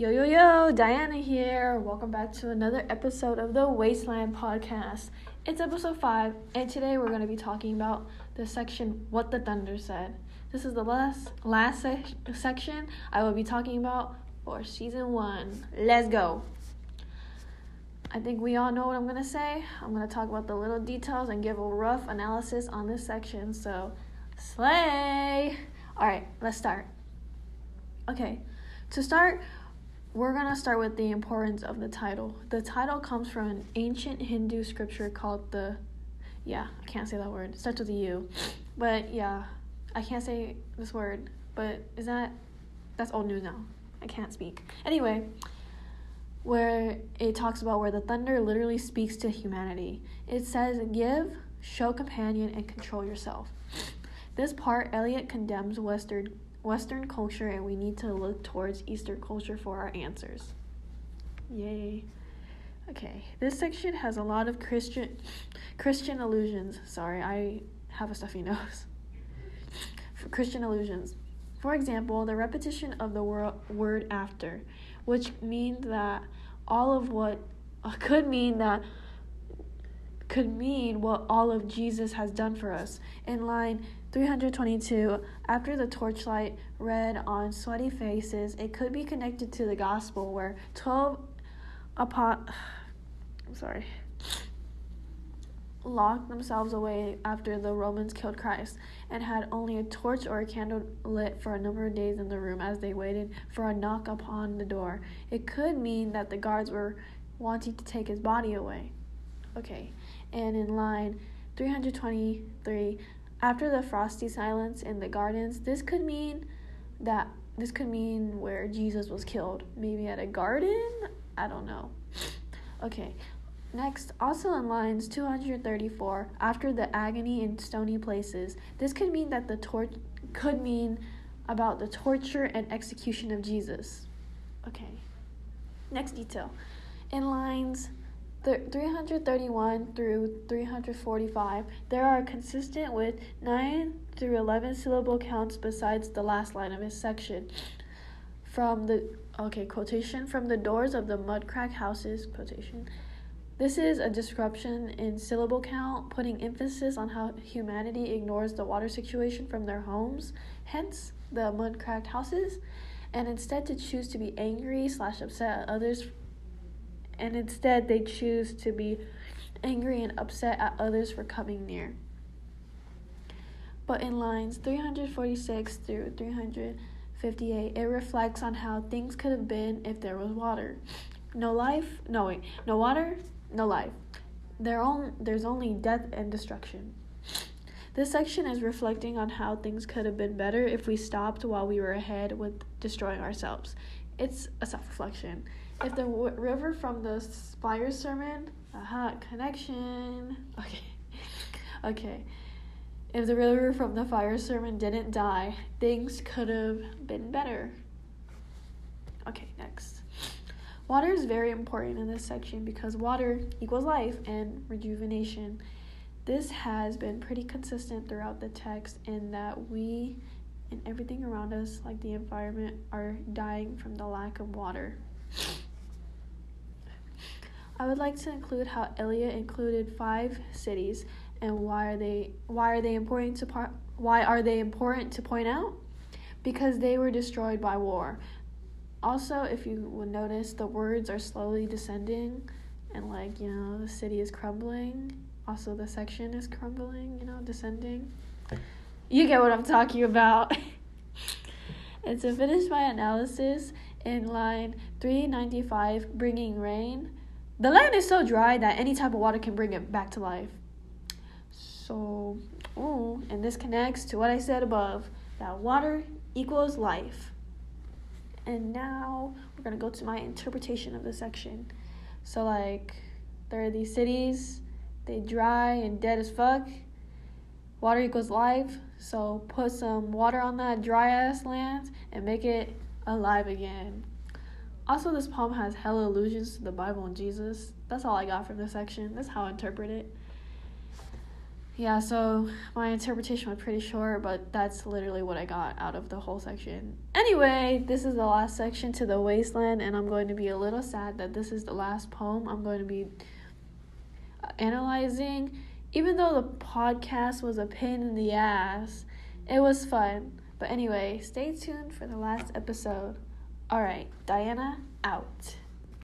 Yo, yo, yo, Diana here. Welcome back to another episode of the Wasteland Podcast. It's episode 5, and today we're going to be talking about the section What the Thunder Said. This is the last last se- section I will be talking about for season 1. Let's go. I think we all know what I'm going to say. I'm going to talk about the little details and give a rough analysis on this section. So, slay! All right, let's start. Okay, to start, we're going to start with the importance of the title. The title comes from an ancient Hindu scripture called the. Yeah, I can't say that word. It starts with a U. But yeah, I can't say this word. But is that. That's old news now. I can't speak. Anyway, where it talks about where the thunder literally speaks to humanity. It says, Give, show companion, and control yourself. This part, Eliot condemns Western Western culture and we need to look towards Eastern culture for our answers. Yay. Okay, this section has a lot of Christian Christian allusions. Sorry, I have a stuffy nose. For Christian allusions. For example, the repetition of the wor- word after, which means that all of what uh, could mean that could mean what all of Jesus has done for us. In line 322, after the torchlight read on sweaty faces, it could be connected to the gospel where 12 upon I'm sorry locked themselves away after the Romans killed Christ and had only a torch or a candle lit for a number of days in the room as they waited for a knock upon the door. It could mean that the guards were wanting to take his body away. Okay, and in line 323, after the frosty silence in the gardens, this could mean that this could mean where Jesus was killed. Maybe at a garden? I don't know. Okay, Next, also in lines 234, after the agony in stony places, this could mean that the torch could mean about the torture and execution of Jesus. Okay. Next detail. In lines th- 331 through 345, there are consistent with 9 through 11 syllable counts besides the last line of his section. From the okay, quotation from the doors of the mudcrack houses, quotation this is a disruption in syllable count, putting emphasis on how humanity ignores the water situation from their homes, hence the mud cracked houses, and instead to choose to be angry slash upset at others, and instead they choose to be angry and upset at others for coming near. But in lines 346 through 358, it reflects on how things could have been if there was water. No life, no wait, no water, no life. There on, there's only death and destruction. This section is reflecting on how things could have been better if we stopped while we were ahead with destroying ourselves. It's a self reflection. If the w- river from the fire sermon, aha, connection. Okay. okay. If the river from the fire sermon didn't die, things could have been better. Okay, next. Water is very important in this section because water equals life and rejuvenation. This has been pretty consistent throughout the text in that we and everything around us, like the environment, are dying from the lack of water. I would like to include how Eliot included five cities and why are they why are they important to par- why are they important to point out? Because they were destroyed by war. Also, if you would notice, the words are slowly descending, and like, you know, the city is crumbling. Also, the section is crumbling, you know, descending. You get what I'm talking about. and to finish my analysis, in line 395, bringing rain, the land is so dry that any type of water can bring it back to life. So, oh, and this connects to what I said above that water equals life. And now we're gonna go to my interpretation of the section. So like there are these cities, they dry and dead as fuck. Water equals life, so put some water on that dry ass land and make it alive again. Also, this poem has hella allusions to the Bible and Jesus. That's all I got from this section. That's how I interpret it. yeah, so my interpretation was pretty short, but that's literally what I got out of the whole section. Anyway, this is the last section to the wasteland, and I'm going to be a little sad that this is the last poem I'm going to be uh, analyzing. Even though the podcast was a pain in the ass, it was fun. But anyway, stay tuned for the last episode. All right, Diana out.